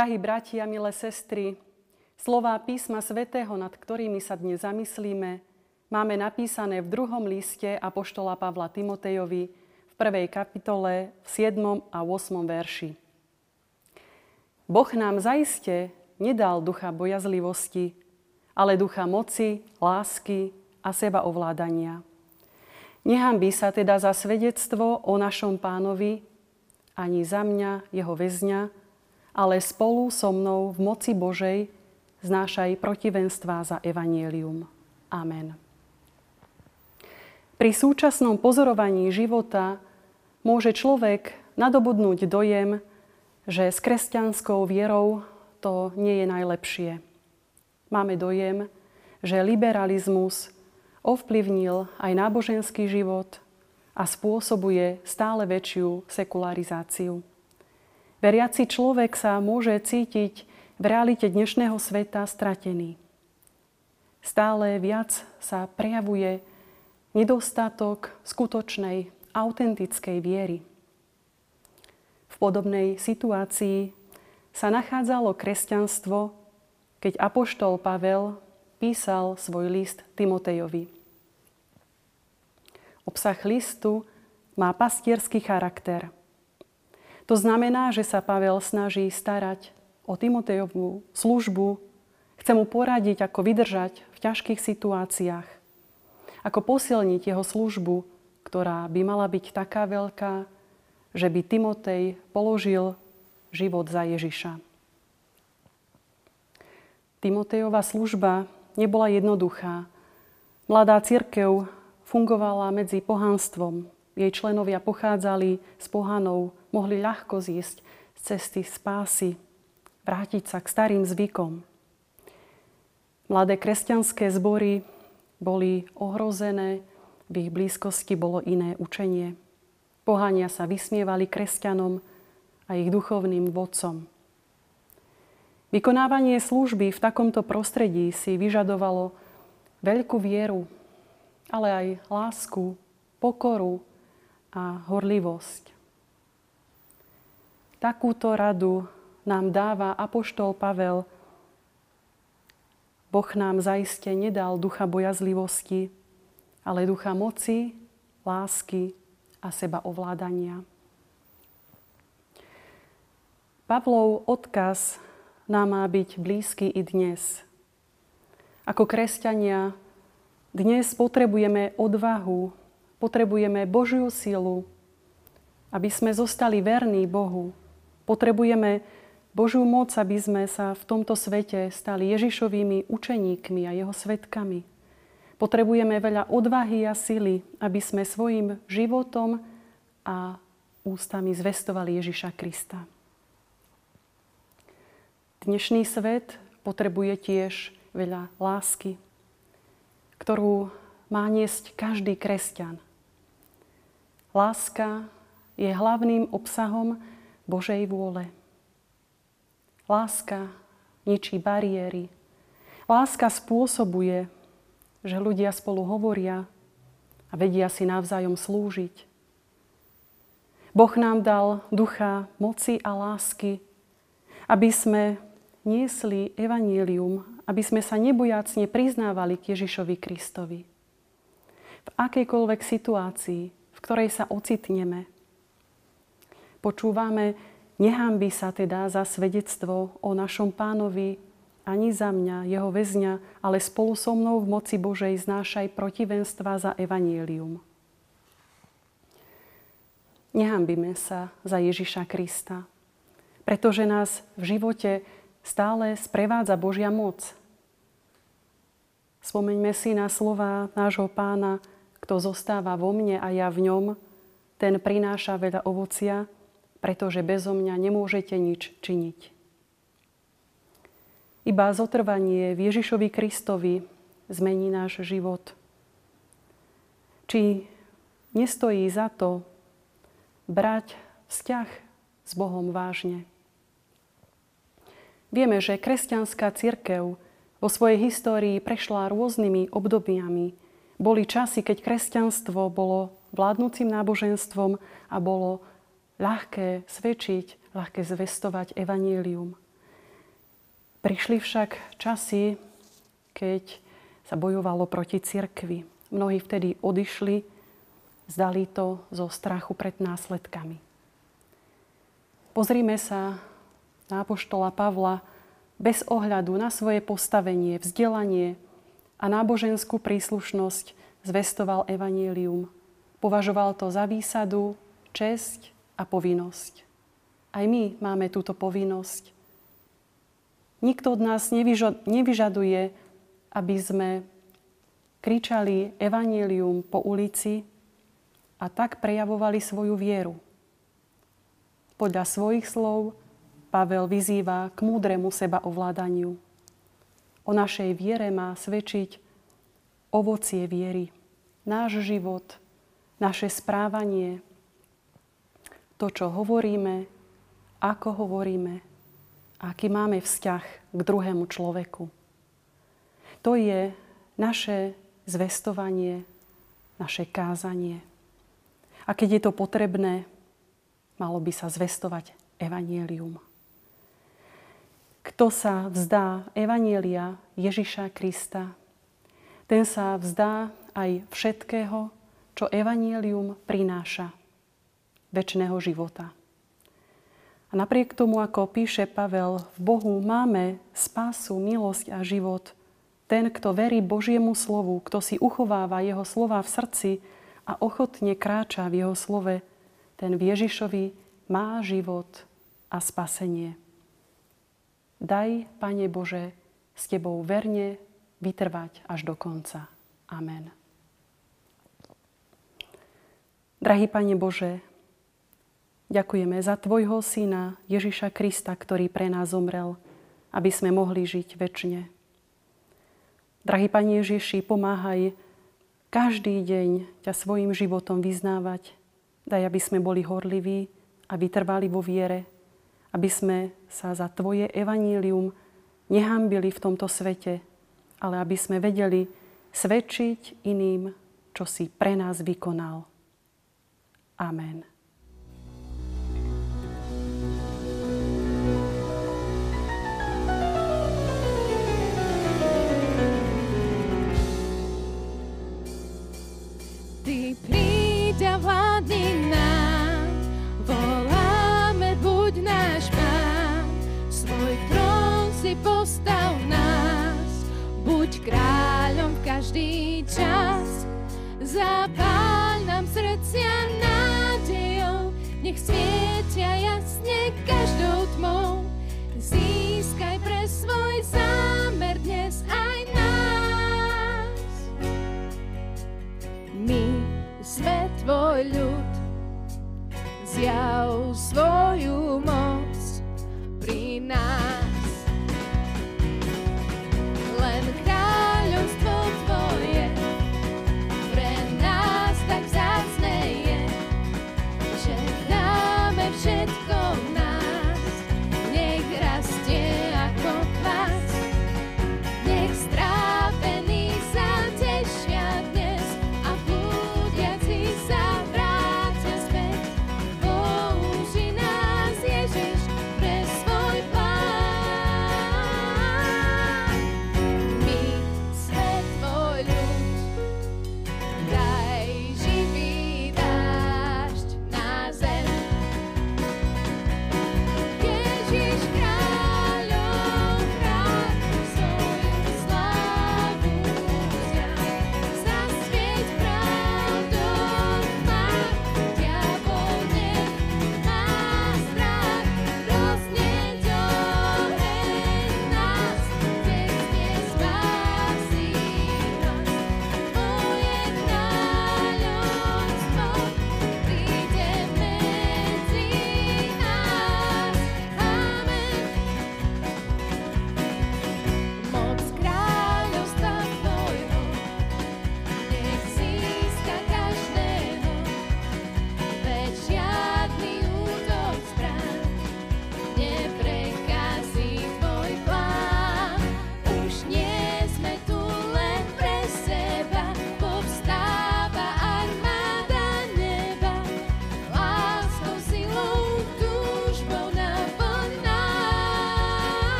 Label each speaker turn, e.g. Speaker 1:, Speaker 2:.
Speaker 1: Drahí bratia, milé sestry, slová písma svätého, nad ktorými sa dnes zamyslíme, máme napísané v druhom liste Apoštola Pavla Timotejovi v prvej kapitole v 7. a 8. verši. Boh nám zaiste nedal ducha bojazlivosti, ale ducha moci, lásky a seba ovládania. Nehambí sa teda za svedectvo o našom pánovi, ani za mňa, jeho väzňa, ale spolu so mnou v moci Božej znášaj protivenstvá za evanielium. Amen. Pri súčasnom pozorovaní života môže človek nadobudnúť dojem, že s kresťanskou vierou to nie je najlepšie. Máme dojem, že liberalizmus ovplyvnil aj náboženský život a spôsobuje stále väčšiu sekularizáciu. Veriaci človek sa môže cítiť v realite dnešného sveta stratený. Stále viac sa prejavuje nedostatok skutočnej, autentickej viery podobnej situácii sa nachádzalo kresťanstvo, keď apoštol Pavel písal svoj list Timotejovi. Obsah listu má pastierský charakter. To znamená, že sa Pavel snaží starať o Timotejovú službu, chce mu poradiť, ako vydržať v ťažkých situáciách, ako posilniť jeho službu, ktorá by mala byť taká veľká, že by Timotej položil život za Ježiša. Timotejová služba nebola jednoduchá. Mladá církev fungovala medzi pohanstvom. Jej členovia pochádzali z pohanov, mohli ľahko zísť z cesty spásy, vrátiť sa k starým zvykom. Mladé kresťanské zbory boli ohrozené, v ich blízkosti bolo iné učenie. Pohania sa vysmievali kresťanom a ich duchovným vodcom. Vykonávanie služby v takomto prostredí si vyžadovalo veľkú vieru, ale aj lásku, pokoru a horlivosť. Takúto radu nám dáva apoštol Pavel. Boh nám zaiste nedal ducha bojazlivosti, ale ducha moci, lásky a seba ovládania. Pavlov odkaz nám má byť blízky i dnes. Ako kresťania dnes potrebujeme odvahu, potrebujeme Božiu silu, aby sme zostali verní Bohu. Potrebujeme Božiu moc, aby sme sa v tomto svete stali Ježišovými učeníkmi a jeho svetkami. Potrebujeme veľa odvahy a sily, aby sme svojim životom a ústami zvestovali Ježiša Krista. Dnešný svet potrebuje tiež veľa lásky, ktorú má niesť každý kresťan. Láska je hlavným obsahom Božej vôle. Láska ničí bariéry. Láska spôsobuje, že ľudia spolu hovoria a vedia si navzájom slúžiť. Boh nám dal ducha moci a lásky, aby sme niesli evanílium, aby sme sa nebojacne priznávali k Ježišovi Kristovi. V akejkoľvek situácii, ktorej sa ocitneme, počúvame, nehambi sa teda za svedectvo o našom pánovi ani za mňa, jeho väzňa, ale spolu so mnou v moci Božej znášaj protivenstva za evanielium. Nehambíme sa za Ježiša Krista, pretože nás v živote stále sprevádza Božia moc. Spomeňme si na slova nášho pána, kto zostáva vo mne a ja v ňom, ten prináša veľa ovocia, pretože bezo mňa nemôžete nič činiť. Iba zotrvanie v Ježišovi Kristovi zmení náš život. Či nestojí za to brať vzťah s Bohom vážne. Vieme, že kresťanská cirkev vo svojej histórii prešla rôznymi obdobiami. Boli časy, keď kresťanstvo bolo vládnúcim náboženstvom a bolo ľahké svedčiť, ľahké zvestovať evanílium. Prišli však časy, keď sa bojovalo proti cirkvi. Mnohí vtedy odišli, zdali to zo strachu pred následkami. Pozrime sa na apoštola Pavla bez ohľadu na svoje postavenie, vzdelanie a náboženskú príslušnosť zvestoval evanielium. Považoval to za výsadu, česť a povinnosť. Aj my máme túto povinnosť. Nikto od nás nevyžaduje, aby sme kričali evanílium po ulici a tak prejavovali svoju vieru. Podľa svojich slov Pavel vyzýva k múdremu seba ovládaniu. O našej viere má svedčiť ovocie viery, náš život, naše správanie, to, čo hovoríme, ako hovoríme, aký máme vzťah k druhému človeku. To je naše zvestovanie, naše kázanie. A keď je to potrebné, malo by sa zvestovať evanielium. Kto sa vzdá evanielia Ježiša Krista, ten sa vzdá aj všetkého, čo evanielium prináša, väčšného života. A napriek tomu, ako píše Pavel, v Bohu máme spásu, milosť a život. Ten, kto verí Božiemu slovu, kto si uchováva jeho slova v srdci a ochotne kráča v jeho slove, ten v Ježišovi má život a spasenie. Daj, Pane Bože, s Tebou verne vytrvať až do konca. Amen. Drahý Pane Bože, Ďakujeme za Tvojho Syna Ježiša Krista, ktorý pre nás zomrel, aby sme mohli žiť väčšine. Drahý Pane Ježiši, pomáhaj každý deň ťa svojim životom vyznávať. Daj, aby sme boli horliví a vytrvali vo viere, aby sme sa za Tvoje evanílium nehambili v tomto svete, ale aby sme vedeli svedčiť iným, čo si pre nás vykonal. Amen.
Speaker 2: Každý čas. Zapáľ nám srdcia nádejou, nech svietia jasne každou tmou. Získaj pre svoj zámer dnes aj nás. My sme tvoj ľud, zjav svoju moc pri nás.